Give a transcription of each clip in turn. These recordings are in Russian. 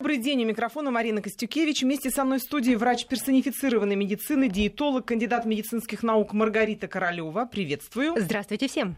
Добрый день, у микрофона Марина Костюкевич. Вместе со мной в студии врач персонифицированной медицины, диетолог, кандидат медицинских наук Маргарита Королева. Приветствую. Здравствуйте всем.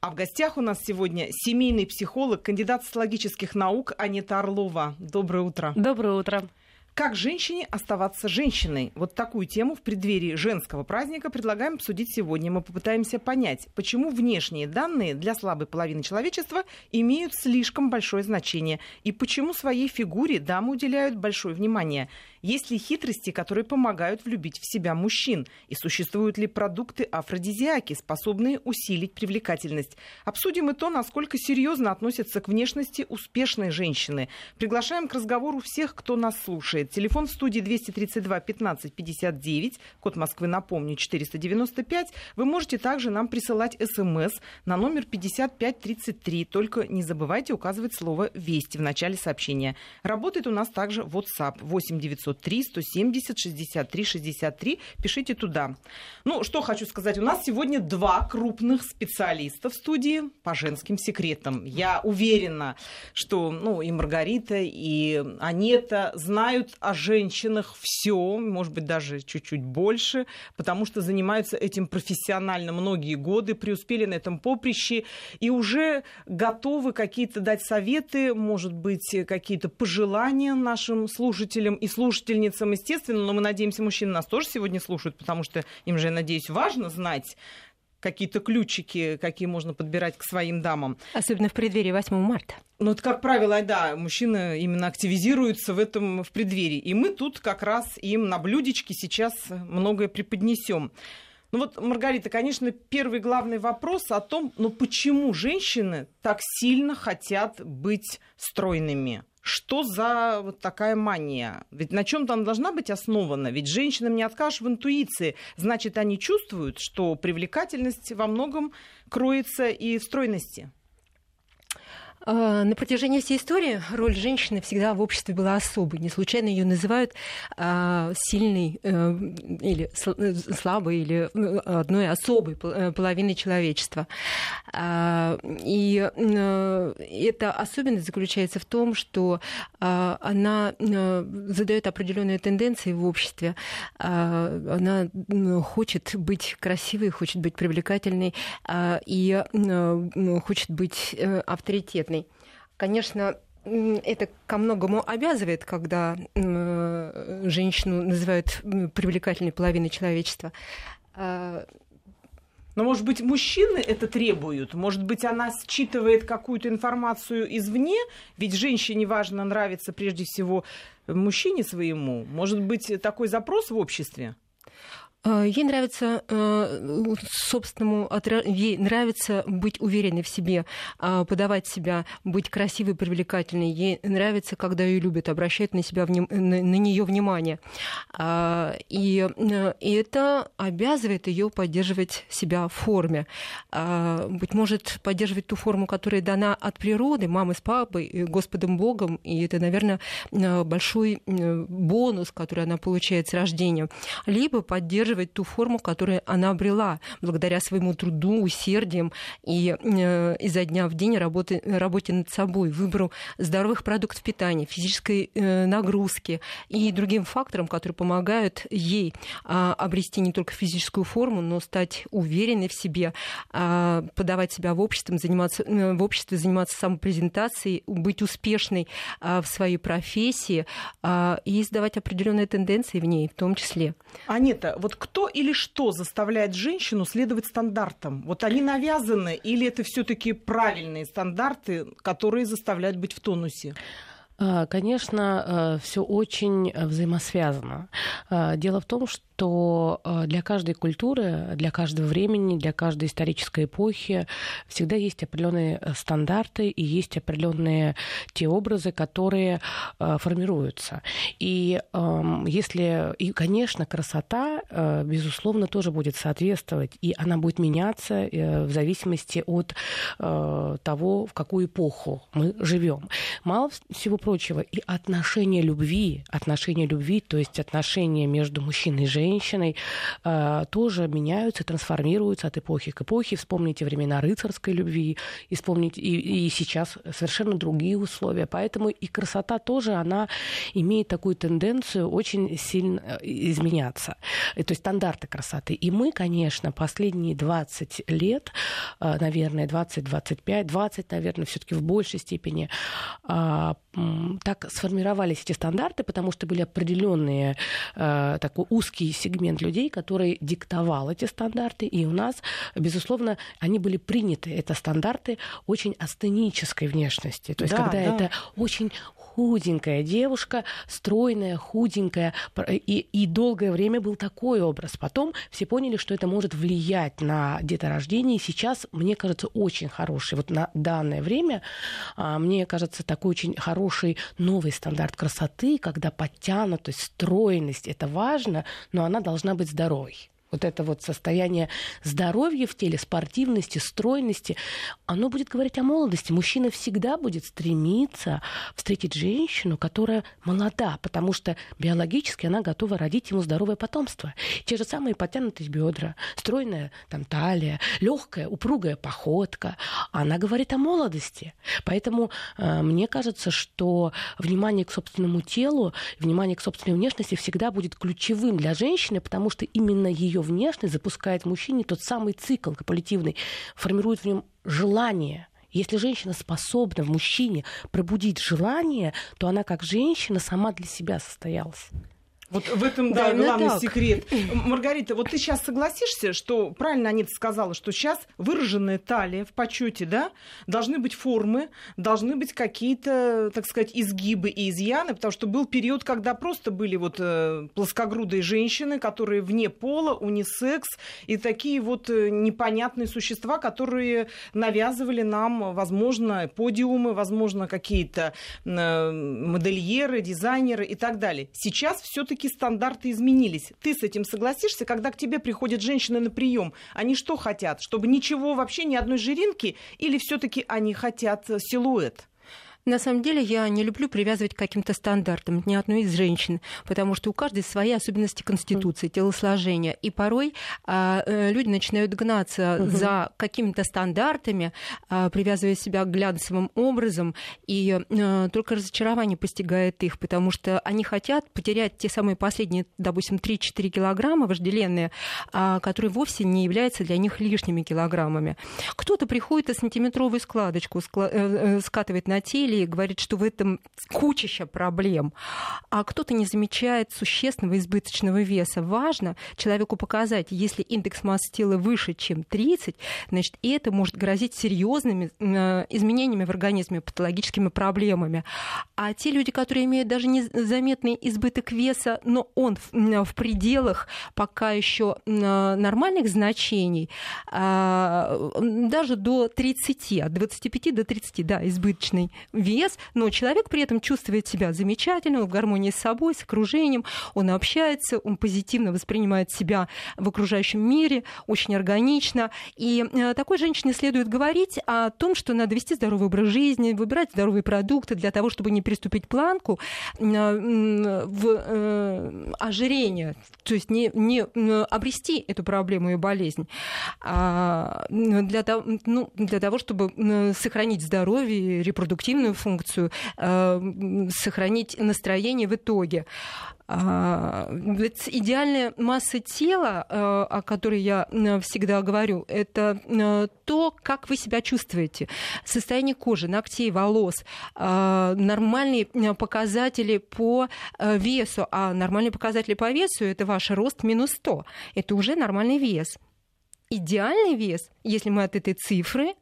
А в гостях у нас сегодня семейный психолог, кандидат социологических наук Анета Орлова. Доброе утро. Доброе утро. Как женщине оставаться женщиной? Вот такую тему в преддверии женского праздника предлагаем обсудить сегодня. Мы попытаемся понять, почему внешние данные для слабой половины человечества имеют слишком большое значение и почему своей фигуре дамы уделяют большое внимание. Есть ли хитрости, которые помогают влюбить в себя мужчин? И существуют ли продукты афродизиаки, способные усилить привлекательность? Обсудим и то, насколько серьезно относятся к внешности успешной женщины. Приглашаем к разговору всех, кто нас слушает. Телефон в студии 232 15 59, код Москвы, напомню, 495. Вы можете также нам присылать смс на номер 5533. Только не забывайте указывать слово «Вести» в начале сообщения. Работает у нас также WhatsApp 8 903 170 63 63. Пишите туда. Ну, что хочу сказать. У нас сегодня два крупных специалиста в студии по женским секретам. Я уверена, что ну, и Маргарита, и Анета знают о женщинах все, может быть, даже чуть-чуть больше, потому что занимаются этим профессионально многие годы, преуспели на этом поприще и уже готовы какие-то дать советы, может быть, какие-то пожелания нашим слушателям и слушательницам, естественно, но мы надеемся, мужчины нас тоже сегодня слушают, потому что им же, я надеюсь, важно знать, какие-то ключики, какие можно подбирать к своим дамам. Особенно в преддверии 8 марта. Ну, это, как правило, да, мужчины именно активизируются в этом в преддверии. И мы тут как раз им на блюдечке сейчас многое преподнесем. Ну вот, Маргарита, конечно, первый главный вопрос о том, ну почему женщины так сильно хотят быть стройными? Что за вот такая мания? Ведь на чем там должна быть основана? Ведь женщинам не откажешь в интуиции. Значит, они чувствуют, что привлекательность во многом кроется и в стройности. А, на протяжении всей истории роль женщины всегда в обществе была особой. Не случайно ее называют а, сильной э, или э, слабой, или э, одной особой половиной человечества. И эта особенность заключается в том, что она задает определенные тенденции в обществе. Она хочет быть красивой, хочет быть привлекательной и хочет быть авторитетной. Конечно, это ко многому обязывает, когда женщину называют привлекательной половиной человечества. А, но, может быть, мужчины это требуют? Может быть, она считывает какую-то информацию извне? Ведь женщине важно нравиться прежде всего мужчине своему. Может быть, такой запрос в обществе? Э, ей нравится э, собственному, ей нравится быть уверенной в себе, а, подавать себя, быть красивой, привлекательной. Ей нравится, когда ее любят, обращают на себя на, на нее внимание. А, и, э, и это обязывает ее поддерживать себя в форме. А, быть может, поддерживать ту форму, которая дана от природы, мамы с папой, Господом Богом. И это, наверное, большой бонус, который она получает с рождения. Либо поддерживать поддерживать ту форму, которую она обрела благодаря своему труду, усердиям и э, изо дня в день работе, работе над собой, выбору здоровых продуктов питания, физической э, нагрузки и другим факторам, которые помогают ей э, обрести не только физическую форму, но стать уверенной в себе, э, подавать себя в обществе, заниматься, э, в обществе заниматься самопрезентацией, быть успешной э, в своей профессии э, и издавать определенные тенденции в ней в том числе. Анета, вот кто или что заставляет женщину следовать стандартам? Вот они навязаны или это все-таки правильные стандарты, которые заставляют быть в тонусе? А, конечно, э, все очень взаимосвязано. А, дело в том, что что э, для каждой культуры, для каждого времени, для каждой исторической эпохи всегда есть определенные э, стандарты и есть определенные те образы, которые э, формируются. И эм, если, и, конечно, красота, безусловно, тоже будет соответствовать, и она будет меняться в зависимости от того, в какую эпоху мы живем. Мало всего прочего, и отношения любви, отношения любви, то есть отношения между мужчиной и женщиной, женщиной э, тоже меняются, трансформируются от эпохи к эпохе. Вспомните времена рыцарской любви, и вспомните и, и сейчас совершенно другие условия. Поэтому и красота тоже, она имеет такую тенденцию очень сильно э, изменяться. То есть стандарты красоты. И мы, конечно, последние 20 лет, э, наверное, 20-25, 20, наверное, все-таки в большей степени а, так сформировались эти стандарты, потому что были определенные э, такой узкий сегмент людей, который диктовал эти стандарты, и у нас, безусловно, они были приняты. Это стандарты очень астенической внешности. То есть, да, когда да. это очень худенькая девушка, стройная, худенькая, и, и долгое время был такой образ. Потом все поняли, что это может влиять на деторождение, и сейчас, мне кажется, очень хороший. Вот на данное время, а, мне кажется, такой очень хороший новый стандарт красоты, когда подтянутость, стройность, это важно, но она должна быть здоровой вот это вот состояние здоровья в теле, спортивности, стройности, оно будет говорить о молодости. Мужчина всегда будет стремиться встретить женщину, которая молода, потому что биологически она готова родить ему здоровое потомство. Те же самые подтянутые бедра, стройная там талия, легкая, упругая походка, она говорит о молодости. Поэтому э, мне кажется, что внимание к собственному телу, внимание к собственной внешности всегда будет ключевым для женщины, потому что именно ее ее внешность запускает в мужчине тот самый цикл копулятивный, формирует в нем желание. Если женщина способна в мужчине пробудить желание, то она как женщина сама для себя состоялась. Вот в этом, да, да главный так. секрет. Маргарита, вот ты сейчас согласишься, что правильно Анита сказала, что сейчас выраженная талия в почете, да, должны быть формы, должны быть какие-то, так сказать, изгибы и изъяны, потому что был период, когда просто были вот э, плоскогрудые женщины, которые вне пола, унисекс, и такие вот э, непонятные существа, которые навязывали нам, возможно, подиумы, возможно, какие-то э, модельеры, дизайнеры и так далее. Сейчас все-таки все-таки стандарты изменились. Ты с этим согласишься, когда к тебе приходят женщины на прием? Они что хотят? Чтобы ничего вообще, ни одной жиринки? Или все-таки они хотят силуэт? На самом деле я не люблю привязывать к каким-то стандартам ни одной из женщин, потому что у каждой свои особенности конституции, телосложения. И порой а, э, люди начинают гнаться угу. за какими-то стандартами, а, привязывая себя к глянцевым образом, и а, только разочарование постигает их, потому что они хотят потерять те самые последние, допустим, 3-4 килограмма вожделенные, а, которые вовсе не являются для них лишними килограммами. Кто-то приходит и сантиметровую складочку э, скатывает на теле, изделии говорит, что в этом кучища проблем, а кто-то не замечает существенного избыточного веса. Важно человеку показать, если индекс массы тела выше, чем 30, значит, это может грозить серьезными э, изменениями в организме, патологическими проблемами. А те люди, которые имеют даже незаметный избыток веса, но он в, пределах пока еще нормальных значений, а, даже до 30, от 25 до 30, да, избыточный вес, но человек при этом чувствует себя замечательно, в гармонии с собой, с окружением, он общается, он позитивно воспринимает себя в окружающем мире, очень органично. И э, такой женщине следует говорить о том, что надо вести здоровый образ жизни, выбирать здоровые продукты для того, чтобы не переступить планку э, в э, ожирение, то есть не, не обрести эту проблему и болезнь, а для, того, ну, для того, чтобы сохранить здоровье, репродуктивную социальную функцию, э, сохранить настроение в итоге. А, ведь идеальная масса тела, э, о которой я всегда говорю, это э, то, как вы себя чувствуете. Состояние кожи, ногтей, волос, нормальные показатели по весу. А нормальные показатели по весу – это ваш рост минус 100. Это уже нормальный вес. Идеальный вес, если мы от этой цифры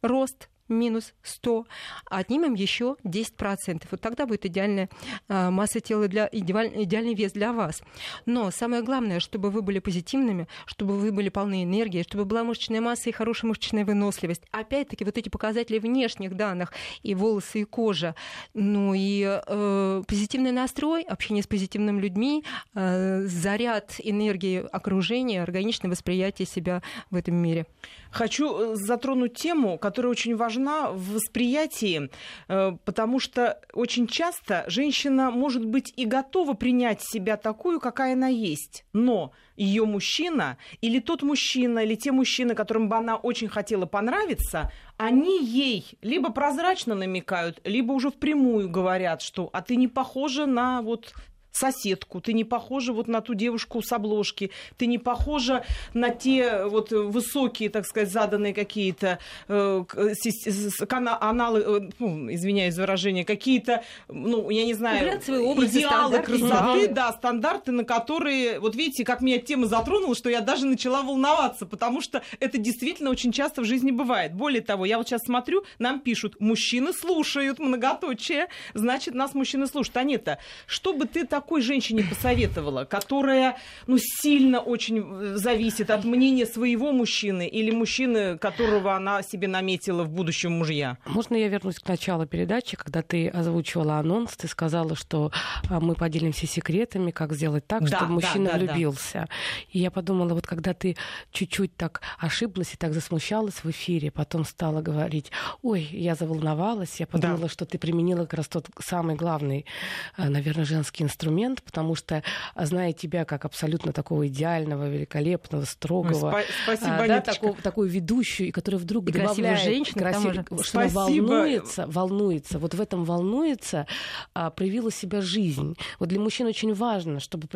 рост минус 100, а отнимем еще 10%. Вот тогда будет идеальная а, масса тела, для, идеальный вес для вас. Но самое главное, чтобы вы были позитивными, чтобы вы были полны энергии, чтобы была мышечная масса и хорошая мышечная выносливость. Опять-таки, вот эти показатели внешних данных, и волосы, и кожа, ну и э, позитивный настрой, общение с позитивными людьми, э, заряд энергии окружения, органичное восприятие себя в этом мире. Хочу э, затронуть тему, которая очень важна важна в восприятии, э, потому что очень часто женщина может быть и готова принять себя такую, какая она есть, но ее мужчина или тот мужчина, или те мужчины, которым бы она очень хотела понравиться, они ей либо прозрачно намекают, либо уже впрямую говорят, что «а ты не похожа на вот соседку, ты не похожа вот на ту девушку с обложки, ты не похожа на те вот высокие, так сказать, заданные какие-то э, аналы, э, ну, извиняюсь за выражение, какие-то, ну, я не знаю, идеалы красоты, да, стандарты, на которые, вот видите, как меня тема затронула, что я даже начала волноваться, потому что это действительно очень часто в жизни бывает. Более того, я вот сейчас смотрю, нам пишут, мужчины слушают, многоточие, значит, нас мужчины слушают. Анета, что бы ты так такой женщине посоветовала, которая ну, сильно очень э, зависит от мнения своего мужчины или мужчины, которого она себе наметила в будущем мужья? Можно я вернусь к началу передачи, когда ты озвучивала анонс, ты сказала, что а, мы поделимся секретами, как сделать так, да, чтобы мужчина да, да, влюбился. Да. И я подумала, вот когда ты чуть-чуть так ошиблась и так засмущалась в эфире, потом стала говорить, ой, я заволновалась, я подумала, да. что ты применила как раз тот самый главный, э, наверное, женский инструмент момент, потому что, зная тебя как абсолютно такого идеального, великолепного, строгого, Ой, спасибо, а, да, такого, такую ведущую, и которая вдруг и добавляет женщину, красив... что она волнуется, волнуется, вот в этом волнуется, а, проявила себя жизнь. Вот для мужчин очень важно, чтобы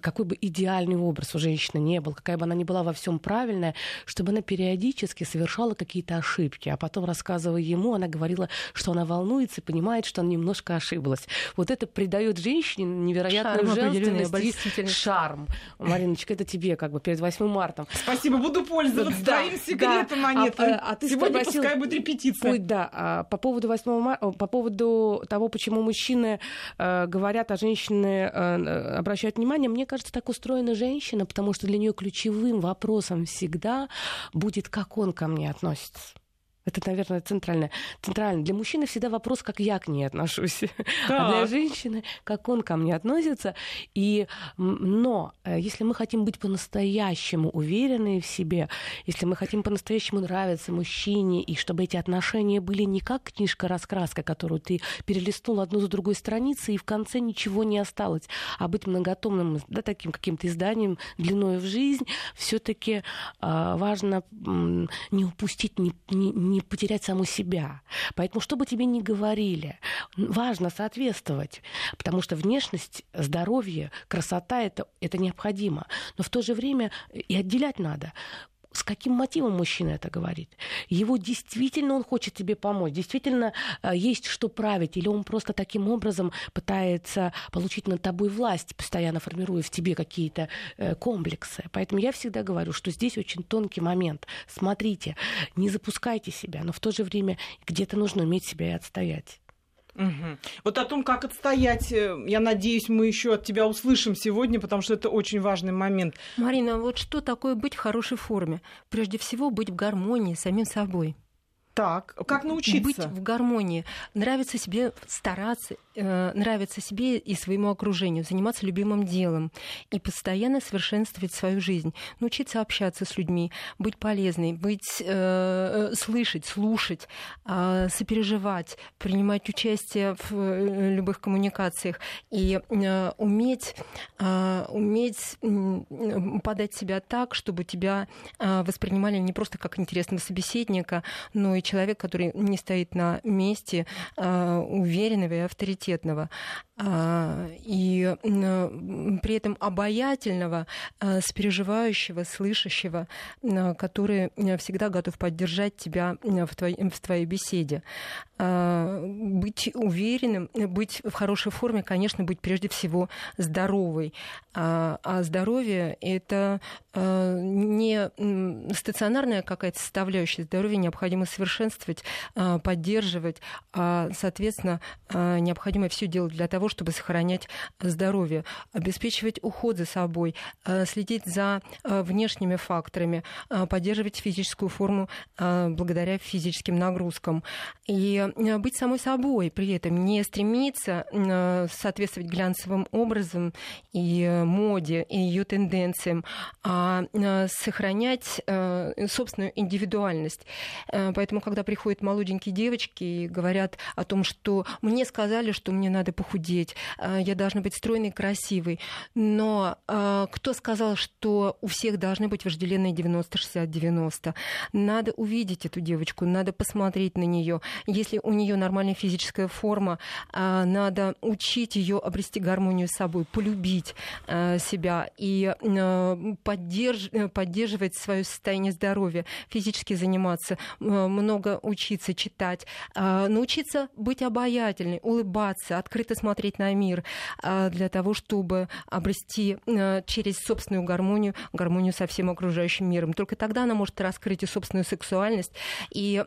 какой бы идеальный образ у женщины не был, какая бы она ни была во всем правильная, чтобы она периодически совершала какие-то ошибки, а потом, рассказывая ему, она говорила, что она волнуется и понимает, что она немножко ошиблась. Вот это придает женщине невероятную шарм женственность и шарм. Мариночка, это тебе как бы перед 8 марта. Спасибо, буду пользоваться да, твоим секретом, да. Анета. А, а ты Сегодня спросил, пускай будет репетиция. Пусть, да. А, по поводу 8 марта, по поводу того, почему мужчины э, говорят, а женщины э, обращают внимание, мне кажется, так устроена женщина, потому что для нее ключевым вопросом всегда будет, как он ко мне относится. Это, наверное, центральное. Центрально. Для мужчины всегда вопрос, как я к ней отношусь. Так. А для женщины, как он ко мне относится. И, но э, если мы хотим быть по-настоящему уверены в себе, если мы хотим по-настоящему нравиться мужчине, и чтобы эти отношения были не как книжка-раскраска, которую ты перелистнул одну за другой страницей, и в конце ничего не осталось, а быть многотомным, да, таким каким-то изданием длиной в жизнь, все-таки э, важно э, не упустить, не, не не потерять саму себя. Поэтому, что бы тебе ни говорили, важно соответствовать, потому что внешность, здоровье, красота это, это необходимо. Но в то же время и отделять надо с каким мотивом мужчина это говорит. Его действительно он хочет тебе помочь, действительно э, есть что править, или он просто таким образом пытается получить над тобой власть, постоянно формируя в тебе какие-то э, комплексы. Поэтому я всегда говорю, что здесь очень тонкий момент. Смотрите, не запускайте себя, но в то же время где-то нужно уметь себя и отстоять. Угу. Вот о том, как отстоять, э, я надеюсь, мы еще от тебя услышим сегодня, потому что это очень важный момент. Марина, вот что такое быть в хорошей форме? Прежде всего, быть в гармонии с самим собой. Так, как научиться? Быть в гармонии, нравится себе стараться, э, нравится себе и своему окружению, заниматься любимым делом и постоянно совершенствовать свою жизнь, научиться общаться с людьми, быть полезной, быть, э, слышать, слушать, э, сопереживать, принимать участие в э, любых коммуникациях и э, уметь, э, уметь э, подать себя так, чтобы тебя э, воспринимали не просто как интересного собеседника, но и человек, который не стоит на месте, а, уверенного и авторитетного. А, и при этом обаятельного, а, спереживающего, слышащего, который всегда готов поддержать тебя в твоей, в твоей беседе. Быть уверенным, быть в хорошей форме, конечно, быть прежде всего здоровой. А здоровье — это не стационарная какая-то составляющая. Здоровье необходимо совершенствовать, поддерживать, а, соответственно, необходимо необходимо все делать для того, чтобы сохранять здоровье, обеспечивать уход за собой, следить за внешними факторами, поддерживать физическую форму благодаря физическим нагрузкам. И быть самой собой при этом, не стремиться соответствовать глянцевым образом и моде, и ее тенденциям, а сохранять собственную индивидуальность. Поэтому, когда приходят молоденькие девочки и говорят о том, что мне сказали, что мне надо похудеть, я должна быть стройной и красивой, но кто сказал, что у всех должны быть вожделенные 90-60-90? Надо увидеть эту девочку, надо посмотреть на нее. Если у нее нормальная физическая форма, надо учить ее обрести гармонию с собой, полюбить себя и поддерж... поддерживать свое состояние здоровья, физически заниматься, много учиться читать, научиться быть обаятельной, улыбаться, открыто смотреть на мир для того, чтобы обрести через собственную гармонию, гармонию со всем окружающим миром. Только тогда она может раскрыть и собственную сексуальность, и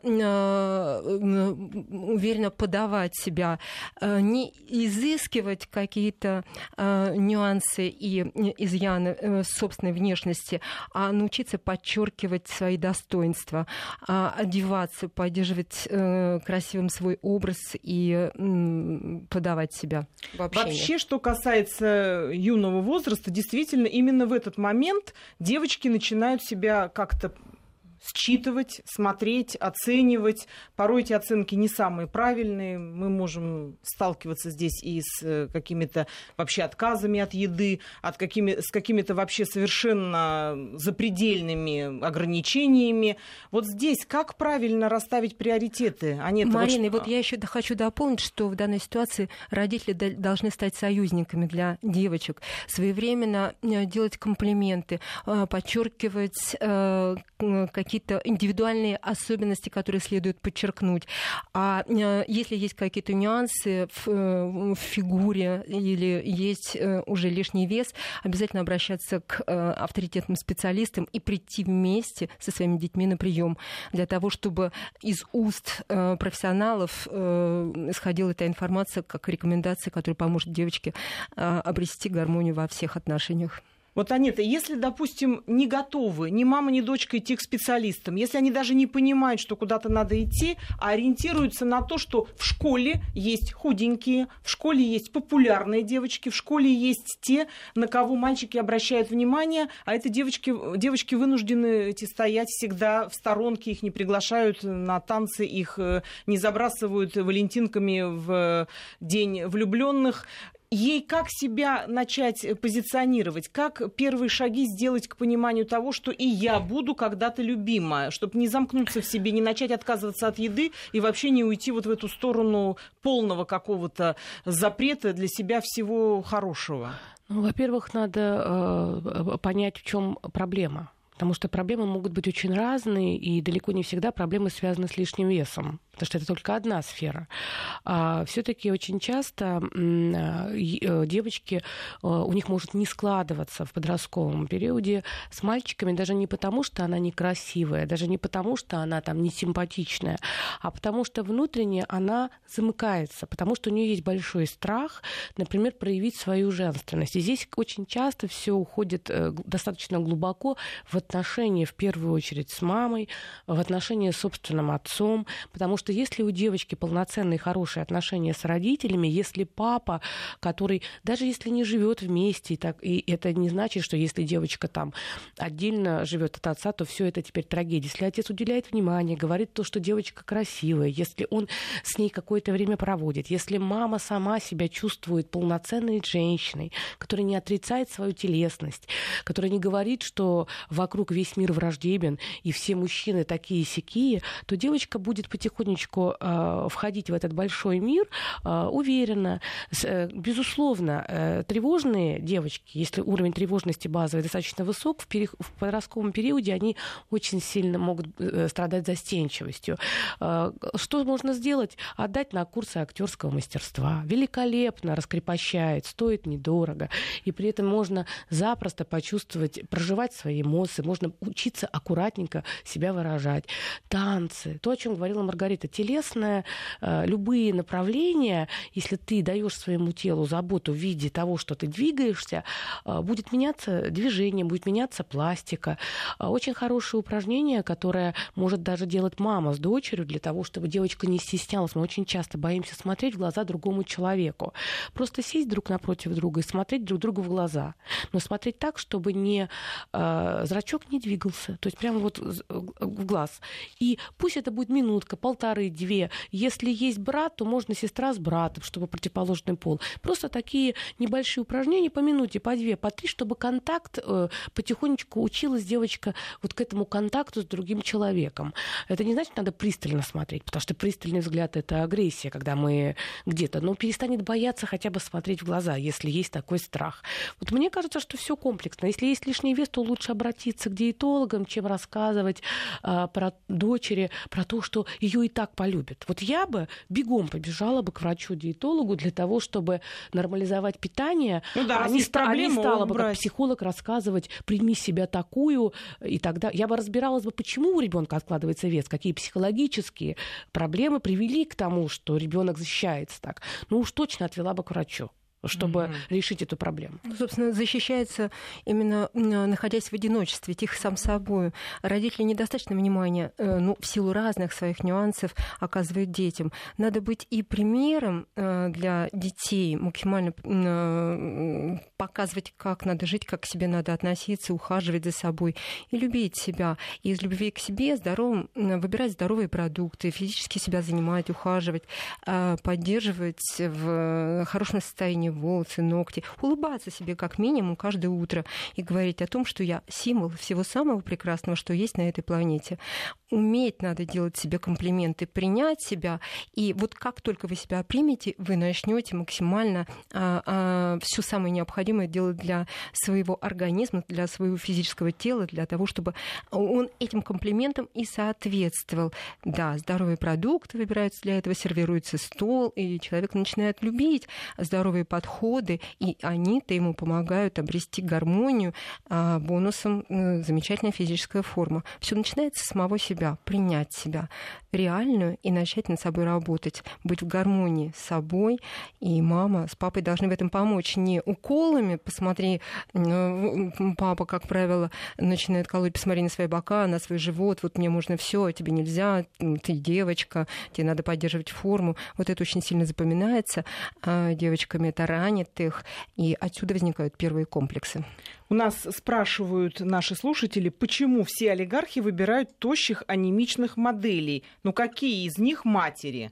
уверенно подавать себя, не изыскивать какие-то нюансы и изъяны э, собственной внешности, а научиться подчеркивать свои достоинства, одеваться, поддерживать э, красивым свой образ и подавать себя в Вообще, что касается юного возраста, действительно, именно в этот момент девочки начинают себя как-то считывать, смотреть, оценивать. Порой эти оценки не самые правильные. Мы можем сталкиваться здесь и с э, какими-то вообще отказами от еды, от какими, с какими-то вообще совершенно запредельными ограничениями. Вот здесь как правильно расставить приоритеты? Они Марина, вот... вот я еще хочу дополнить, что в данной ситуации родители должны стать союзниками для девочек, своевременно э, делать комплименты, э, подчеркивать какие какие-то индивидуальные особенности, которые следует подчеркнуть. А э, если есть какие-то нюансы в, э, в фигуре или есть э, уже лишний вес, обязательно обращаться к авторитетным специалистам и прийти вместе со своими детьми на прием для того, чтобы из уст профессионалов исходила эта информация как рекомендация, которая поможет девочке обрести гармонию во всех отношениях. Вот, Анета, если, допустим, не готовы ни мама, ни дочка идти к специалистам, если они даже не понимают, что куда-то надо идти, а ориентируются на то, что в школе есть худенькие, в школе есть популярные девочки, в школе есть те, на кого мальчики обращают внимание, а это девочки, девочки вынуждены эти стоять всегда в сторонке, их не приглашают на танцы, их э, не забрасывают валентинками в день влюбленных ей как себя начать позиционировать, как первые шаги сделать к пониманию того, что и я буду когда-то любима, чтобы не замкнуться в себе, не начать отказываться от еды и вообще не уйти вот в эту сторону полного какого-то запрета для себя всего хорошего? Ну, во-первых, надо э, понять, в чем проблема. Потому что проблемы могут быть очень разные, и далеко не всегда проблемы связаны с лишним весом потому что это только одна сфера. А все-таки очень часто э, э, девочки, э, у них может не складываться в подростковом периоде с мальчиками даже не потому, что она некрасивая, даже не потому, что она там не симпатичная, а потому что внутренне она замыкается, потому что у нее есть большой страх, например, проявить свою женственность. И здесь очень часто все уходит достаточно глубоко в отношения, в первую очередь, с мамой, в отношения с собственным отцом, потому что если у девочки полноценные хорошие отношения с родителями, если папа, который даже если не живет вместе, так, и это не значит, что если девочка там отдельно живет от отца, то все это теперь трагедия. Если отец уделяет внимание, говорит то, что девочка красивая, если он с ней какое-то время проводит, если мама сама себя чувствует полноценной женщиной, которая не отрицает свою телесность, которая не говорит, что вокруг весь мир враждебен и все мужчины такие сякие, то девочка будет потихонечку потихонечку э, входить в этот большой мир э, уверенно. Э, безусловно, тревожные девочки, если уровень тревожности базовый достаточно высок, в, пере... в подростковом периоде они очень сильно могут страдать застенчивостью. Что можно сделать? Отдать на курсы актерского мастерства. Великолепно раскрепощает, стоит недорого. И при этом можно запросто почувствовать, проживать свои эмоции, можно учиться аккуратненько себя выражать. Танцы, то, о чем говорила Маргарита это телесное, э, любые направления, если ты даешь своему телу заботу в виде того, что ты двигаешься, э, будет меняться движение, будет меняться пластика. Очень хорошее упражнение, которое может даже делать мама с дочерью для того, чтобы девочка не стеснялась. Мы очень часто боимся смотреть в глаза другому человеку. Просто сесть друг напротив друга и смотреть друг другу в глаза. Но смотреть так, чтобы не, э, зрачок не двигался. То есть прямо вот в глаз. И пусть это будет минутка, полторы, две. Если есть брат, то можно сестра с братом, чтобы противоположный пол. Просто такие небольшие упражнения по минуте, по две, по три, чтобы контакт э, потихонечку училась девочка вот к этому контакту с другим человеком. Это не значит, надо пристально смотреть, потому что пристальный взгляд это агрессия, когда мы где-то, но перестанет бояться хотя бы смотреть в глаза, если есть такой страх. Вот мне кажется, что все комплексно. Если есть лишний вес, то лучше обратиться к диетологам, чем рассказывать э, про дочери, про то, что ее и так полюбят. Вот я бы бегом побежала бы к врачу-диетологу для того, чтобы нормализовать питание, ну да, а не, ста- а не стала бы как психолог рассказывать, прими себя такую, и тогда я бы разбиралась бы, почему у ребенка откладывается вес, какие психологические проблемы привели к тому, что ребенок защищается так. Ну уж точно отвела бы к врачу чтобы mm-hmm. решить эту проблему. Ну, собственно, защищается именно находясь в одиночестве, тихо сам собой. Родители недостаточно внимания, э, ну, в силу разных своих нюансов оказывают детям. Надо быть и примером э, для детей, максимально э, показывать, как надо жить, как к себе надо относиться, ухаживать за собой и любить себя. И из любви к себе здоровым, выбирать здоровые продукты, физически себя занимать, ухаживать, поддерживать в хорошем состоянии волосы, ногти, улыбаться себе как минимум каждое утро и говорить о том, что я символ всего самого прекрасного, что есть на этой планете. Уметь надо делать себе комплименты, принять себя. И вот как только вы себя примете, вы начнете максимально а, а, все самое необходимое делать для своего организма, для своего физического тела, для того, чтобы он этим комплиментам и соответствовал. Да, здоровые продукты выбираются для этого, сервируется стол, и человек начинает любить здоровые подходы, и они-то ему помогают обрести гармонию, а бонусом замечательная физическая форма. Все начинается с самого себя, принять себя реальную и начать над собой работать, быть в гармонии с собой. И мама с папой должны в этом помочь не уколами, посмотри, папа, как правило, начинает колоть, посмотри на свои бока, на свой живот, вот мне можно все, а тебе нельзя, ты девочка, тебе надо поддерживать форму. Вот это очень сильно запоминается а девочками, это ранит их, и отсюда возникают первые комплексы. У нас спрашивают наши слушатели, почему все олигархи выбирают тощих анемичных моделей. Ну какие из них матери?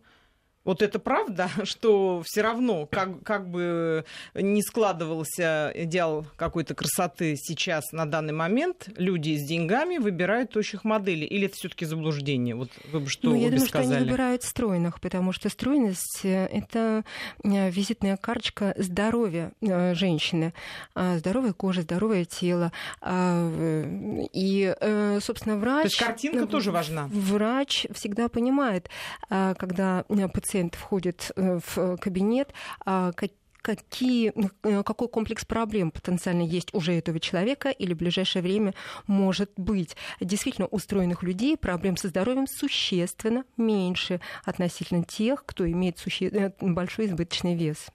Вот это правда, что все равно, как, как бы не складывался идеал какой-то красоты сейчас на данный момент, люди с деньгами выбирают тощих моделей? Или это все-таки заблуждение? Вот вы бы что ну, я думаю, сказали? что они выбирают стройных, потому что стройность э, — это э, визитная карточка здоровья э, женщины. А здоровая кожа, здоровое тело. А, и, собственно, врач... То есть картинка тоже важна? Врач всегда понимает, когда пациент пациент входит э, в кабинет, а какие, э, какой комплекс проблем потенциально есть уже этого человека или в ближайшее время может быть. Действительно, устроенных людей проблем со здоровьем существенно меньше относительно тех, кто имеет суще... Э, большой избыточный вес.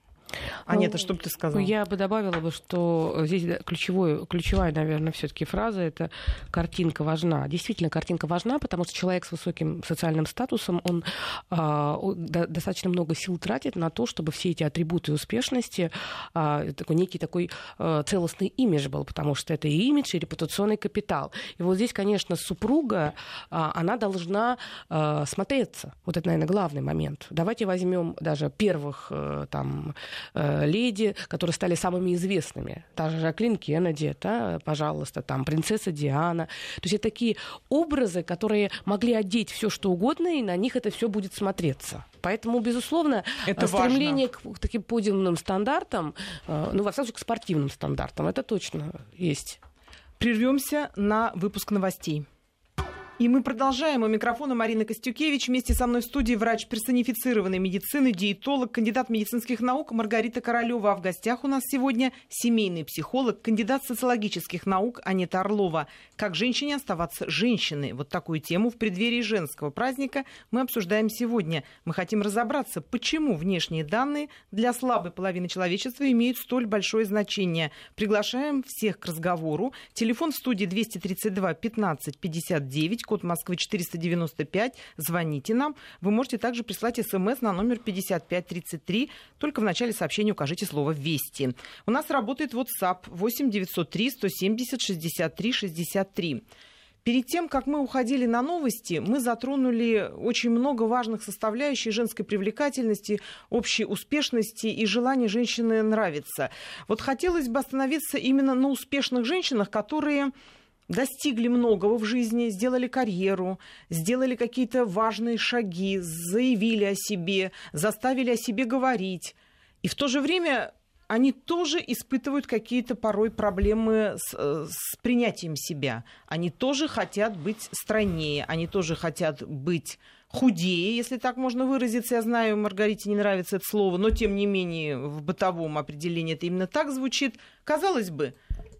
А нет, а что бы ты сказала? Ну, я бы добавила бы, что здесь ключевой, ключевая, наверное, все-таки фраза это картинка важна. Действительно, картинка важна, потому что человек с высоким социальным статусом, он а, достаточно много сил тратит на то, чтобы все эти атрибуты успешности, а, такой некий такой а, целостный имидж был, потому что это и имидж, и репутационный капитал. И вот здесь, конечно, супруга, а, она должна а, смотреться. Вот это, наверное, главный момент. Давайте возьмем даже первых а, там Э, леди, которые стали самыми известными. Та же Жаклин Кеннеди, да, пожалуйста, там принцесса Диана. То есть это такие образы, которые могли одеть все что угодно, и на них это все будет смотреться. Поэтому, безусловно, это стремление важно. к таким подиумным стандартам, э, ну, во всяком случае, к спортивным стандартам, это точно есть. Прервемся на выпуск новостей. И мы продолжаем. У микрофона Марина Костюкевич. Вместе со мной в студии врач персонифицированной медицины, диетолог, кандидат медицинских наук Маргарита Королева. А в гостях у нас сегодня семейный психолог, кандидат социологических наук Анета Орлова. Как женщине оставаться женщиной? Вот такую тему в преддверии женского праздника мы обсуждаем сегодня. Мы хотим разобраться, почему внешние данные для слабой половины человечества имеют столь большое значение. Приглашаем всех к разговору. Телефон в студии 232 15 59 код Москвы 495. Звоните нам. Вы можете также прислать смс на номер 5533. Только в начале сообщения укажите слово «Вести». У нас работает WhatsApp 8 903 170 63 63. Перед тем, как мы уходили на новости, мы затронули очень много важных составляющих женской привлекательности, общей успешности и желания женщины нравиться. Вот хотелось бы остановиться именно на успешных женщинах, которые достигли многого в жизни, сделали карьеру, сделали какие-то важные шаги, заявили о себе, заставили о себе говорить. И в то же время они тоже испытывают какие-то порой проблемы с, э, с принятием себя. Они тоже хотят быть стройнее, они тоже хотят быть худее, если так можно выразиться. Я знаю, Маргарите не нравится это слово, но тем не менее в бытовом определении это именно так звучит. Казалось бы,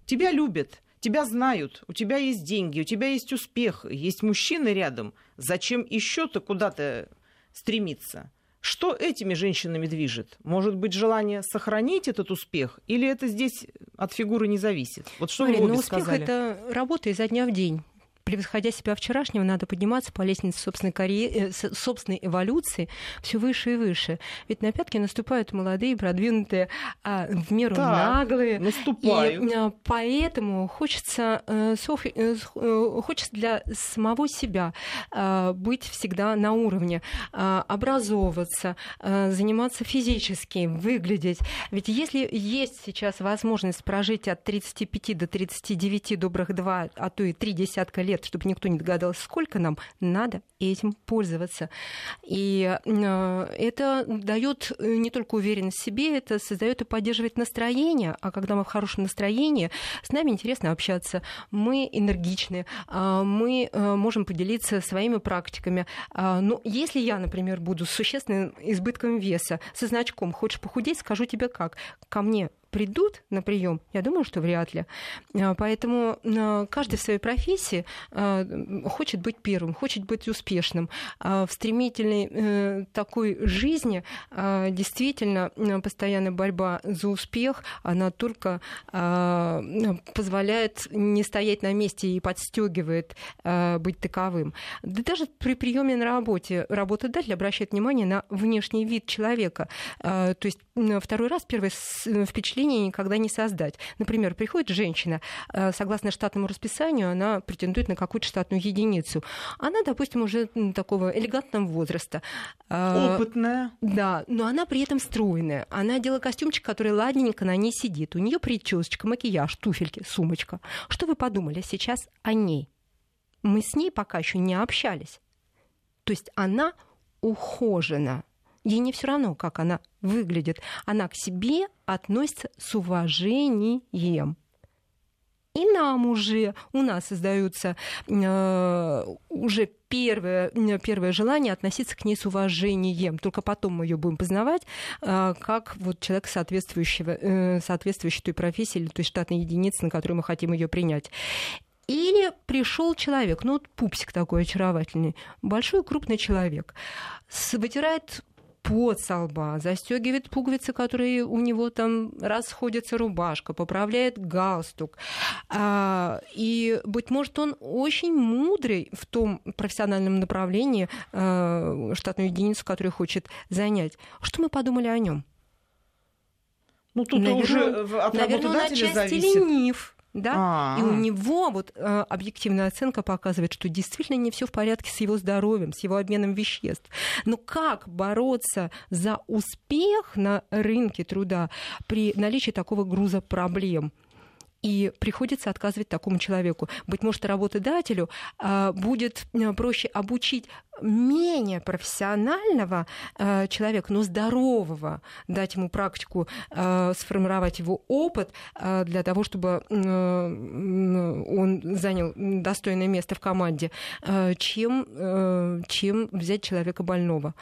тебя любят, тебя знают, у тебя есть деньги, у тебя есть успех, есть мужчины рядом. Зачем еще-то куда-то стремиться? Что этими женщинами движет? Может быть, желание сохранить этот успех? Или это здесь от фигуры не зависит? Вот что Марин, вы обе ну, успех сказали? это работа изо дня в день превосходя себя вчерашнего, надо подниматься по лестнице собственной, карьеры, э, собственной эволюции все выше и выше. Ведь на пятки наступают молодые, продвинутые, а в меру так, наглые. Наступают. И а, поэтому хочется, э, э, хочется для самого себя быть всегда на уровне, образовываться, заниматься физически, выглядеть. Ведь если есть сейчас возможность прожить от 35 до 39 добрых два, а то и три десятка лет лет, чтобы никто не догадался, сколько нам надо этим пользоваться. И э, это дает э, не только уверенность в себе, это создает и поддерживает настроение. А когда мы в хорошем настроении, с нами интересно общаться. Мы энергичны, а, мы э, можем поделиться своими практиками. А, но если я, например, буду с существенным избытком веса, со значком «хочешь похудеть, скажу тебе как», ко мне придут на прием, я думаю, что вряд ли. А, поэтому а, каждый в своей профессии а, хочет быть первым, хочет быть успешным. В стремительной э, такой жизни действительно постоянная борьба за успех, она только позволяет не стоять на месте и подстегивает быть таковым. Да даже при приеме на работе работодатель обращает внимание на внешний вид человека. То есть второй раз первое впечатление впечатление никогда не создать. Например, приходит женщина, э, согласно штатному расписанию, она претендует на какую-то штатную единицу. Она, допустим, уже такого элегантного возраста. Э, Опытная. Да, но она при этом стройная. Она делает костюмчик, который ладненько на ней сидит. У нее прическа, макияж, туфельки, сумочка. Что вы подумали сейчас о ней? Мы с ней пока еще не общались. То есть она ухожена. Ей не все равно, как она выглядит. Она к себе относится с уважением. И нам уже, у нас создаются э, уже первое, первое желание относиться к ней с уважением. Только потом мы ее будем познавать э, как вот человек соответствующего, э, соответствующий той профессии или той штатной единицы, на которую мы хотим ее принять. Или пришел человек, ну вот пупсик такой очаровательный, большой крупный человек, вытирает под со лба, застегивает пуговицы, которые у него там расходятся рубашка, поправляет галстук. А, и, быть может, он очень мудрый в том профессиональном направлении, а, штатную единицу, которую хочет занять. Что мы подумали о нем? Ну, тут наверное, уже от наверное, он отчасти зависит. ленив да, А-а-а. и у него вот э, объективная оценка показывает, что действительно не все в порядке с его здоровьем, с его обменом веществ. Но как бороться за успех на рынке труда при наличии такого груза проблем? И приходится отказывать такому человеку. Быть может, работодателю а, будет э, проще обучить менее профессионального э, человека, но здорового, дать ему практику, э, сформировать его опыт для того, чтобы он занял достойное место в команде, чем, чем взять человека больного.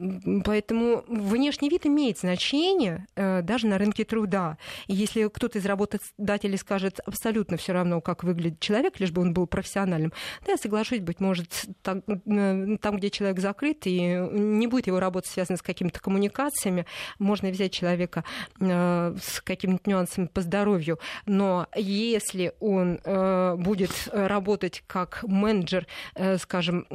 Э, Поэтому внешний вид имеет значение э, даже на рынке труда. И если кто-то из работодателей скажет абсолютно все равно, как выглядит человек, лишь бы он был профессиональным, да, я соглашусь, быть может, там, э, там, где человек закрыт, и не будет его работа связана с какими-то коммуникациями, можно взять человека э, с какими-то нюансами по здоровью, но если он будет работать как менеджер, скажем,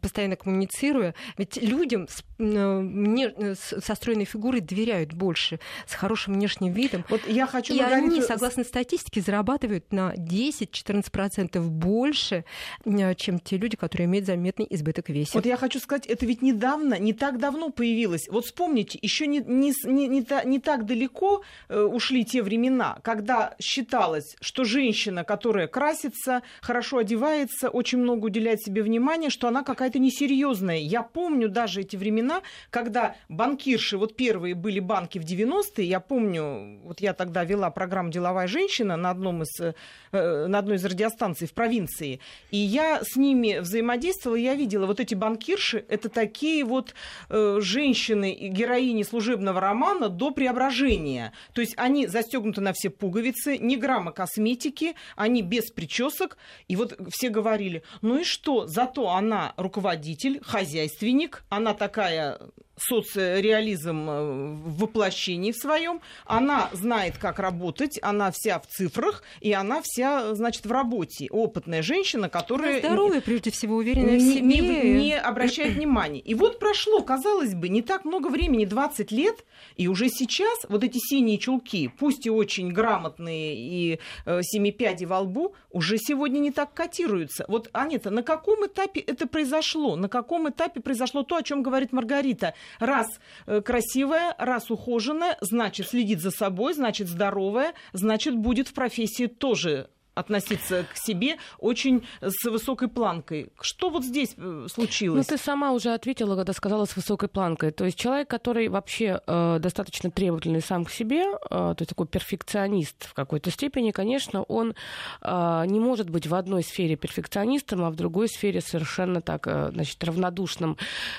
постоянно коммуницируя, ведь людям людям с, мне, э, со стройной фигурой доверяют больше, с хорошим внешним видом. Вот я хочу и Маргариту... они, согласно статистике, зарабатывают на 10-14% больше, э, чем те люди, которые имеют заметный избыток веса. Вот я хочу сказать, это ведь недавно, не так давно появилось. Вот вспомните, еще не, не, не, не, не так далеко э, ушли те времена, когда считалось, что женщина, которая красится, хорошо одевается, очень много уделяет себе внимания, что она какая-то несерьезная. Я помню даже эти времена, когда банкирши, вот первые были банки в 90-е, я помню, вот я тогда вела программу «Деловая женщина» на, одном из, э, на одной из радиостанций в провинции, и я с ними взаимодействовала, я видела, вот эти банкирши, это такие вот э, женщины, героини служебного романа до преображения. То есть они застегнуты на все пуговицы, ни грамма косметики, они без причесок, и вот все говорили, ну и что, зато она руководитель, хозяйственник, она такая Yeah. Соцреализм э, в воплощении в своем. Она знает, как работать, она вся в цифрах, и она вся, значит, в работе. Опытная женщина, которая... Здоровая, прежде всего, уверенная в себе. Не, не обращает внимания. И вот прошло, казалось бы, не так много времени, 20 лет, и уже сейчас вот эти синие чулки, пусть и очень грамотные, и э, семипяди во лбу, уже сегодня не так котируются. Вот, Анета, на каком этапе это произошло? На каком этапе произошло то, о чем говорит Маргарита? Раз э, красивая, раз ухоженная, значит следит за собой, значит здоровая, значит будет в профессии тоже относиться к себе очень с высокой планкой. Что вот здесь э, случилось? Ну, ты сама уже ответила, когда сказала с высокой планкой. То есть человек, который вообще э, достаточно требовательный сам к себе, э, то есть такой перфекционист в какой-то степени, конечно, он э, не может быть в одной сфере перфекционистом, а в другой сфере совершенно так, э, значит, равнодушным.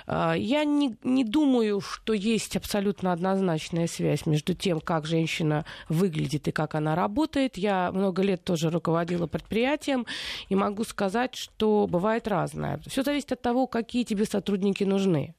Э, я не, не думаю, что есть абсолютно однозначная связь между тем, как женщина выглядит и как она работает. Я много лет тоже руководила руководила предприятием, и могу сказать, что бывает разное. Все зависит от того, какие тебе сотрудники нужны.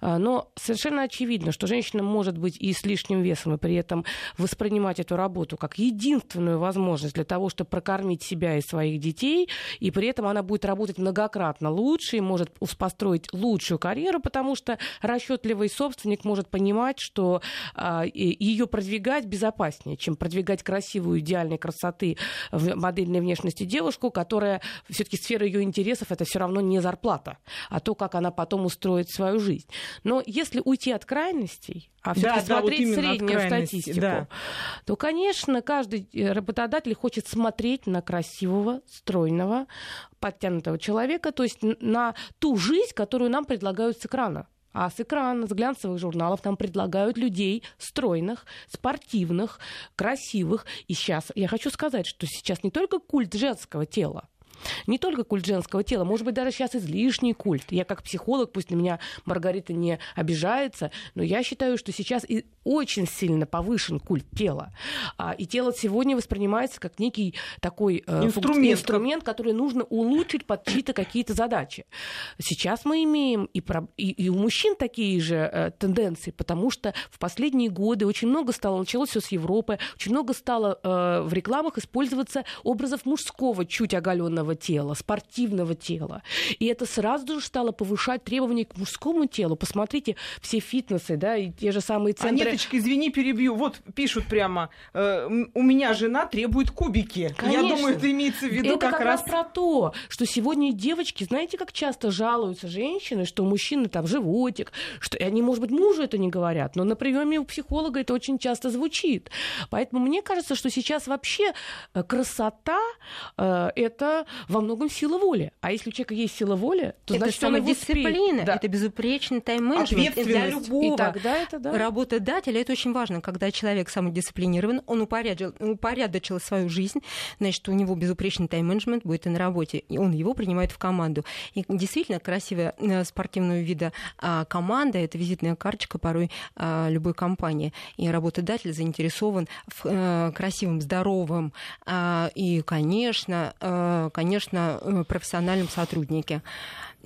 А, но совершенно очевидно, что женщина может быть и с лишним весом, и при этом воспринимать эту работу как единственную возможность для того, чтобы прокормить себя и своих детей, и при этом она будет работать многократно лучше и может построить лучшую карьеру, потому что расчетливый собственник может понимать, что а, ее продвигать безопаснее, чем продвигать красивую, идеальной красоты модельной внешности девушку, которая все-таки сфера ее интересов это все равно не зарплата, а то, как она потом устроит свою жизнь. Но если уйти от крайностей, а все-таки да, смотреть да, вот среднюю статистику, да. то, конечно, каждый э, работодатель хочет смотреть на красивого, стройного, подтянутого человека, то есть на ту жизнь, которую нам предлагают с экрана. А с экрана, с глянцевых журналов нам предлагают людей стройных, спортивных, красивых. И сейчас я хочу сказать, что сейчас не только культ женского тела, не только культ женского тела, может быть, даже сейчас излишний культ. Я как психолог, пусть на меня Маргарита не обижается, но я считаю, что сейчас очень сильно повышен культ тела. А, и тело сегодня воспринимается как некий такой э, инструмент, инструмент который нужно улучшить под чьи-то какие-то задачи. Сейчас мы имеем и, про, и, и у мужчин такие же э, тенденции, потому что в последние годы очень много стало, началось все с Европы, очень много стало э, в рекламах использоваться образов мужского, чуть оголенного тела, спортивного тела. И это сразу же стало повышать требования к мужскому телу. Посмотрите, все фитнесы, да, и те же самые центры... А Лидочка, извини, перебью. Вот пишут прямо, э, у меня жена требует кубики. Конечно. Я думаю, это имеется в виду это как, как раз про то, что сегодня девочки, знаете, как часто жалуются женщины, что у мужчины там животик, что и они, может быть, мужу это не говорят, но на приеме у психолога это очень часто звучит. Поэтому мне кажется, что сейчас вообще э, красота э, это во многом сила воли. А если у человека есть сила воли, то это значит он его самодисциплина, успеет. Да. это безупречный тайм-менеджмент. И для Ответственность. любого И тогда это, да. Работодателя это очень важно, когда человек самодисциплинирован, он упорядочил, упорядочил свою жизнь, значит, у него безупречный тайм-менеджмент будет и на работе, и он его принимает в команду. И действительно красивая э, спортивного вида а, команда — это визитная карточка порой а, любой компании. И работодатель заинтересован в э, красивом, здоровом а, и, конечно, э, конечно, профессиональном сотруднике.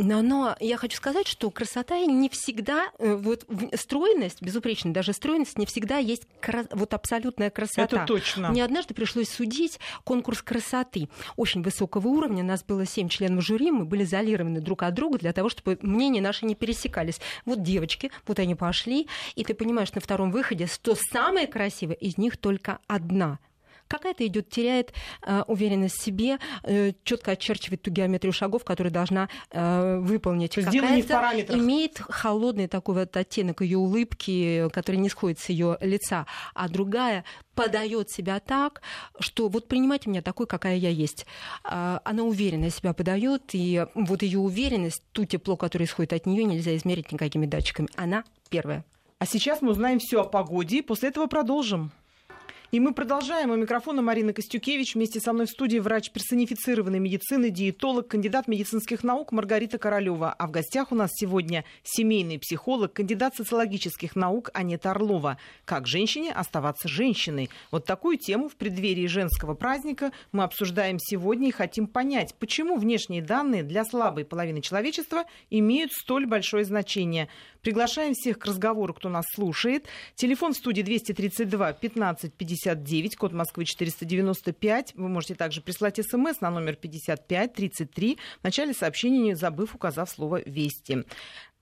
Но, но я хочу сказать, что красота не всегда, э, вот стройность, безупречная даже стройность, не всегда есть кра- вот абсолютная красота. Это точно. Мне однажды пришлось судить конкурс красоты очень высокого уровня. Нас было семь членов жюри, мы были изолированы друг от друга для того, чтобы мнения наши не пересекались. Вот девочки, вот они пошли, и ты понимаешь на втором выходе, что самое красивое из них только одна – какая-то идет, теряет э, уверенность в себе, э, четко очерчивает ту геометрию шагов, которую должна э, выполнить. Какая-то имеет холодный такой вот оттенок ее улыбки, который не сходит с ее лица, а другая подает себя так, что вот принимайте меня такой, какая я есть. А, Она уверенно себя подает, и вот ее уверенность, ту тепло, которое исходит от нее, нельзя измерить никакими датчиками. Она первая. А сейчас мы узнаем все о погоде, и после этого продолжим. И мы продолжаем. У микрофона Марина Костюкевич. Вместе со мной в студии врач персонифицированной медицины, диетолог, кандидат медицинских наук Маргарита Королева. А в гостях у нас сегодня семейный психолог, кандидат социологических наук Анета Орлова. Как женщине оставаться женщиной? Вот такую тему в преддверии женского праздника мы обсуждаем сегодня и хотим понять, почему внешние данные для слабой половины человечества имеют столь большое значение. Приглашаем всех к разговору, кто нас слушает. Телефон в студии 232 15 59, код Москвы 495. Вы можете также прислать смс на номер 55 33. В начале сообщения, не забыв, указав слово «Вести».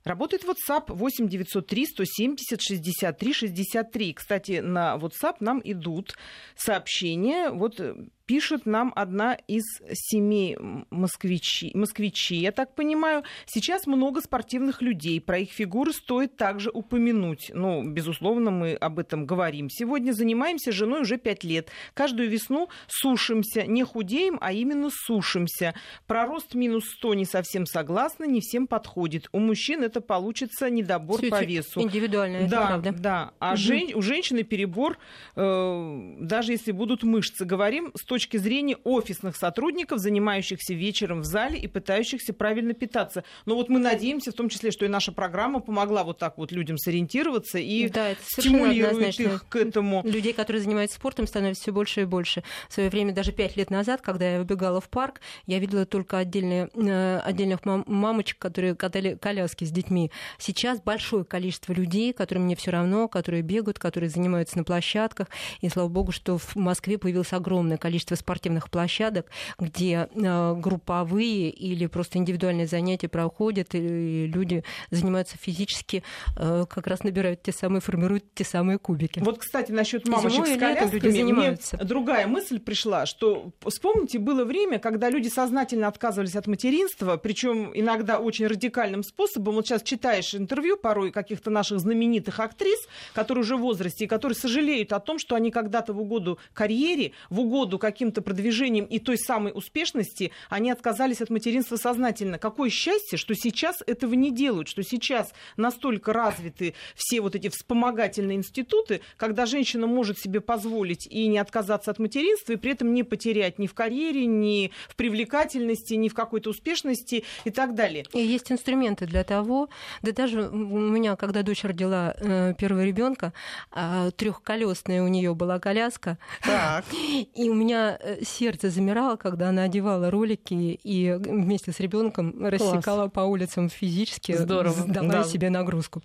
Работает WhatsApp 8 903 170 63 63. Кстати, на WhatsApp нам идут сообщения. Вот э, пишет нам одна из семей москвичи, москвичи, я так понимаю. Сейчас много спортивных людей, про их фигуры стоит также упомянуть. Ну, безусловно, мы об этом говорим. Сегодня занимаемся женой уже пять лет. Каждую весну сушимся, не худеем, а именно сушимся. Про рост минус 100 не совсем согласна, не всем подходит. У мужчин это получится недобор Всё по это весу. Индивидуально, это да, правда. да. А Мгм. жен- у женщины перебор, э, даже если будут мышцы. Говорим с точки зрения офисных сотрудников, занимающихся вечером в зале и пытающихся правильно питаться. Но вот мы надеемся, в том числе, что и наша программа помогла вот так вот людям сориентироваться и Да, это стимулирует их к этому. Людей, которые занимаются спортом, становится все больше и больше. В свое время, даже пять лет назад, когда я выбегала в парк, я видела только отдельные, э, отдельных мам- мамочек, которые катали коляски с детьми. Сейчас большое количество людей, которым мне все равно, которые бегают, которые занимаются на площадках. И слава богу, что в Москве появилось огромное количество спортивных площадок, где э, групповые или просто индивидуальные занятия проходят, и люди занимаются физически, э, как раз набирают те самые, формируют те самые кубики. Вот, кстати, насчет мамочек Зимой с и летом люди колясками, мне занимаются. другая мысль пришла, что вспомните, было время, когда люди сознательно отказывались от материнства, причем иногда очень радикальным способом. Вот сейчас читаешь интервью порой каких-то наших знаменитых актрис, которые уже в возрасте, и которые сожалеют о том, что они когда-то в угоду карьере, в угоду каким-то продвижением и той самой успешности, они отказались от материнства сознательно. Какое счастье, что сейчас этого не делают, что сейчас настолько развиты все вот эти вспомогательные институты, когда женщина может себе позволить и не отказаться от материнства, и при этом не потерять ни в карьере, ни в привлекательности, ни в какой-то успешности и так далее. И есть инструменты для того, да даже у меня, когда дочь родила э, первого ребенка, э, трехколесная у нее была коляска, Так. и у меня э, сердце замирало, когда она одевала ролики и вместе с ребенком рассекала по улицам физически, Здорово. давая Да. себе нагрузку.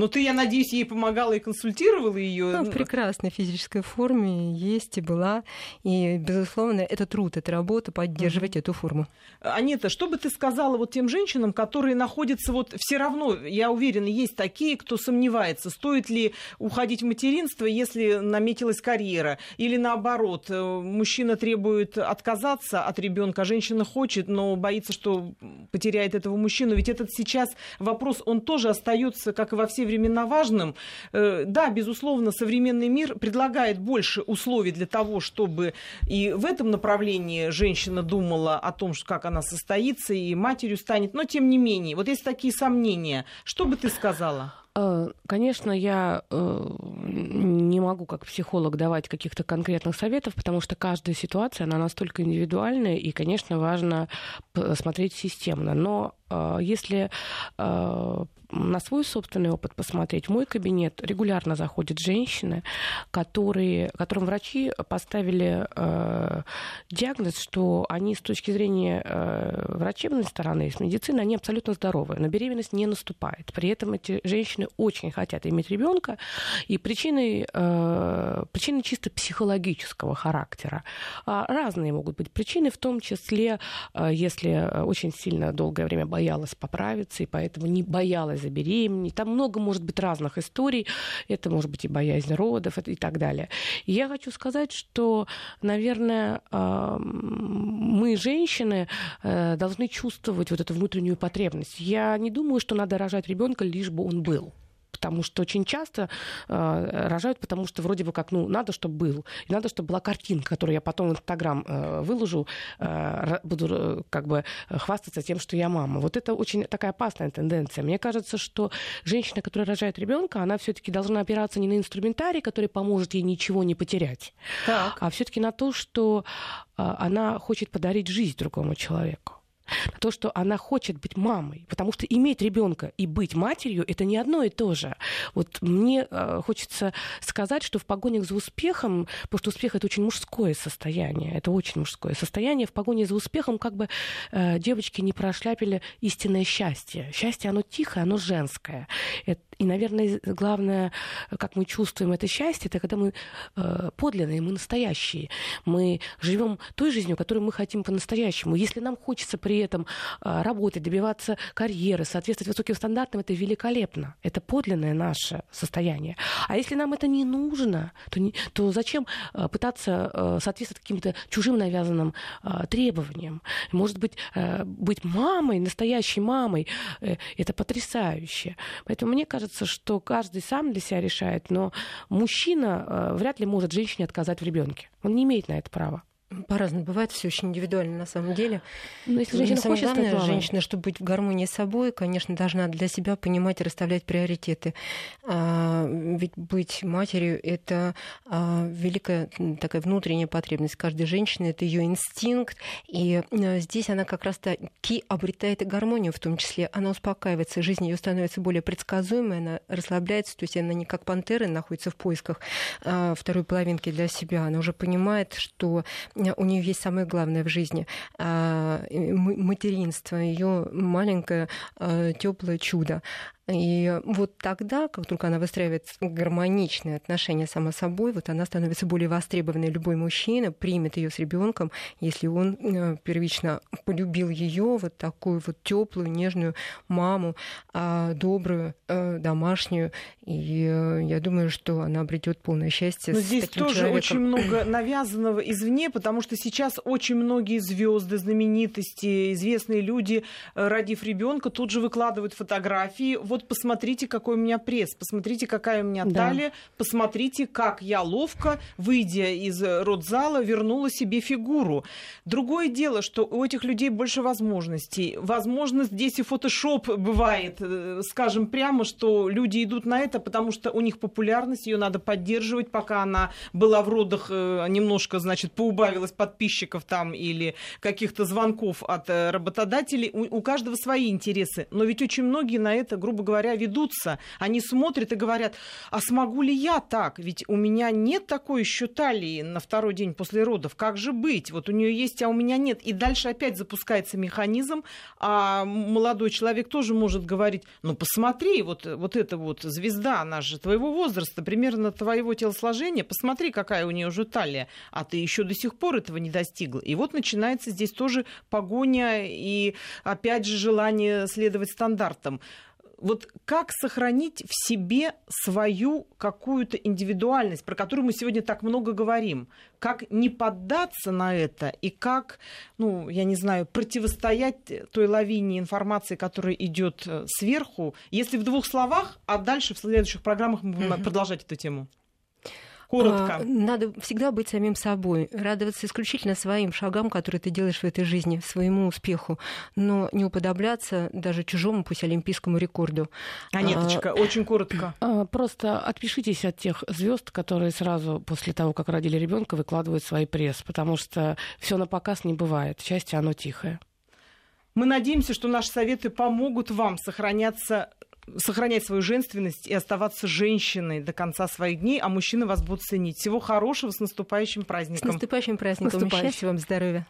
Но ты, я надеюсь, ей помогала и консультировала ее. Ну, в прекрасной физической форме есть и была. И, безусловно, это труд, это работа поддерживать mm-hmm. эту форму. Анита, что бы ты сказала вот тем женщинам, которые находятся вот все равно, я уверена, есть такие, кто сомневается, стоит ли уходить в материнство, если наметилась карьера, или наоборот, э, мужчина требует отказаться от ребенка, а женщина хочет, но боится, что потеряет этого мужчину. Ведь этот сейчас вопрос, он тоже остается, как и во все времена, важным. Э, да, безусловно, современный мир предлагает больше условий для того, чтобы и в этом направлении женщина думала о том, как она состоится и матерью станет, но тем не менее, вот есть такие сомнения. Что бы ты сказала? Э, конечно, я э, не могу как психолог давать каких-то конкретных советов, потому что каждая ситуация, она настолько индивидуальная, и, конечно, важно смотреть системно. Но если на свой собственный опыт посмотреть, в мой кабинет регулярно заходят женщины, которые, которым врачи поставили э, диагноз, что они с точки зрения э, врачебной стороны, с медицины, они абсолютно здоровы, но беременность не наступает. При этом эти женщины очень хотят иметь ребенка, и причины, э, причины чисто психологического характера. А разные могут быть причины, в том числе, э, если очень сильно долгое время боялась поправиться, и поэтому не боялась забеременеть. Там много может быть разных историй. Это может быть и боязнь родов и так далее. И я хочу сказать, что, наверное, мы, женщины, э, должны чувствовать вот эту внутреннюю потребность. Я не думаю, что надо рожать ребенка, лишь бы он был потому что очень часто э, рожают, потому что вроде бы как, ну, надо, чтобы был, и надо, чтобы была картинка, которую я потом в Инстаграм э, выложу, э, буду э, как бы хвастаться тем, что я мама. Вот это очень такая опасная тенденция. Мне кажется, что женщина, которая рожает ребенка, она все-таки должна опираться не на инструментарий, который поможет ей ничего не потерять, так. а все-таки на то, что э, она хочет подарить жизнь другому человеку то, что она хочет быть мамой, потому что иметь ребенка и быть матерью это не одно и то же. Вот мне э, хочется сказать, что в погонях за успехом, потому что успех это очень мужское состояние, это очень мужское состояние, в погоне за успехом как бы э, девочки не прошляпили истинное счастье. Счастье, оно тихое, оно женское. Это и, наверное, главное, как мы чувствуем это счастье, это когда мы э, подлинные, мы настоящие. Мы живем той жизнью, которую мы хотим по-настоящему. Если нам хочется при этом э, работать, добиваться карьеры, соответствовать высоким стандартам, это великолепно. Это подлинное наше состояние. А если нам это не нужно, то, не, то зачем э, пытаться соответствовать каким-то чужим навязанным требованиям? Может быть, быть мамой, настоящей мамой, это потрясающе. Поэтому мне кажется, кажется, что каждый сам для себя решает, но мужчина э, вряд ли может женщине отказать в ребенке. Он не имеет на это права. По-разному бывает, все очень индивидуально на самом деле. Но если женщина самое хочет главное, стать женщина, чтобы быть в гармонии с собой, конечно, должна для себя понимать и расставлять приоритеты. А, ведь быть матерью это а, великая такая внутренняя потребность каждой женщины, это ее инстинкт, и а, здесь она как раз таки обретает и гармонию, в том числе она успокаивается, жизнь ее становится более предсказуемой, она расслабляется, то есть она не как пантера находится в поисках а, второй половинки для себя, она уже понимает, что у нее есть самое главное в жизни а, материнство, ее маленькое а, теплое чудо. И вот тогда, как только она выстраивает гармоничные отношения сама собой, вот она становится более востребованной. Любой мужчина примет ее с ребенком, если он э, первично полюбил ее, вот такую вот теплую, нежную маму, а, добрую, э, домашнюю. И э, я думаю, что она обретет полное счастье. Но с здесь таким тоже человеком. очень много навязанного извне, потому что сейчас очень многие звезды, знаменитости, известные люди, родив ребенка, тут же выкладывают фотографии. Вот вот посмотрите, какой у меня пресс, посмотрите, какая у меня да. талия, посмотрите, как я ловко, выйдя из родзала, вернула себе фигуру. Другое дело, что у этих людей больше возможностей. Возможно, здесь и фотошоп бывает. Э, скажем прямо, что люди идут на это, потому что у них популярность, ее надо поддерживать, пока она была в родах, э, немножко, значит, поубавилась подписчиков там или каких-то звонков от э, работодателей. У, у каждого свои интересы. Но ведь очень многие на это, грубо грубо говоря, ведутся. Они смотрят и говорят, а смогу ли я так? Ведь у меня нет такой еще талии на второй день после родов. Как же быть? Вот у нее есть, а у меня нет. И дальше опять запускается механизм, а молодой человек тоже может говорить, ну посмотри, вот, вот эта вот звезда, она же твоего возраста, примерно твоего телосложения, посмотри, какая у нее уже талия, а ты еще до сих пор этого не достигла. И вот начинается здесь тоже погоня и опять же желание следовать стандартам вот как сохранить в себе свою какую-то индивидуальность, про которую мы сегодня так много говорим? Как не поддаться на это и как, ну, я не знаю, противостоять той лавине информации, которая идет э, сверху, если в двух словах, а дальше в следующих программах мы будем продолжать эту тему. Коротко. А, надо всегда быть самим собой, радоваться исключительно своим шагам, которые ты делаешь в этой жизни, своему успеху, но не уподобляться даже чужому, пусть олимпийскому рекорду. А неточка, а, очень коротко. А, просто отпишитесь от тех звезд, которые сразу после того, как родили ребенка, выкладывают свой пресс, потому что все на показ не бывает. Счастье, оно тихое. Мы надеемся, что наши советы помогут вам сохраняться сохранять свою женственность и оставаться женщиной до конца своих дней, а мужчины вас будут ценить. Всего хорошего, с наступающим праздником. С наступающим праздником. Наступающим. Счастья вам, здоровья.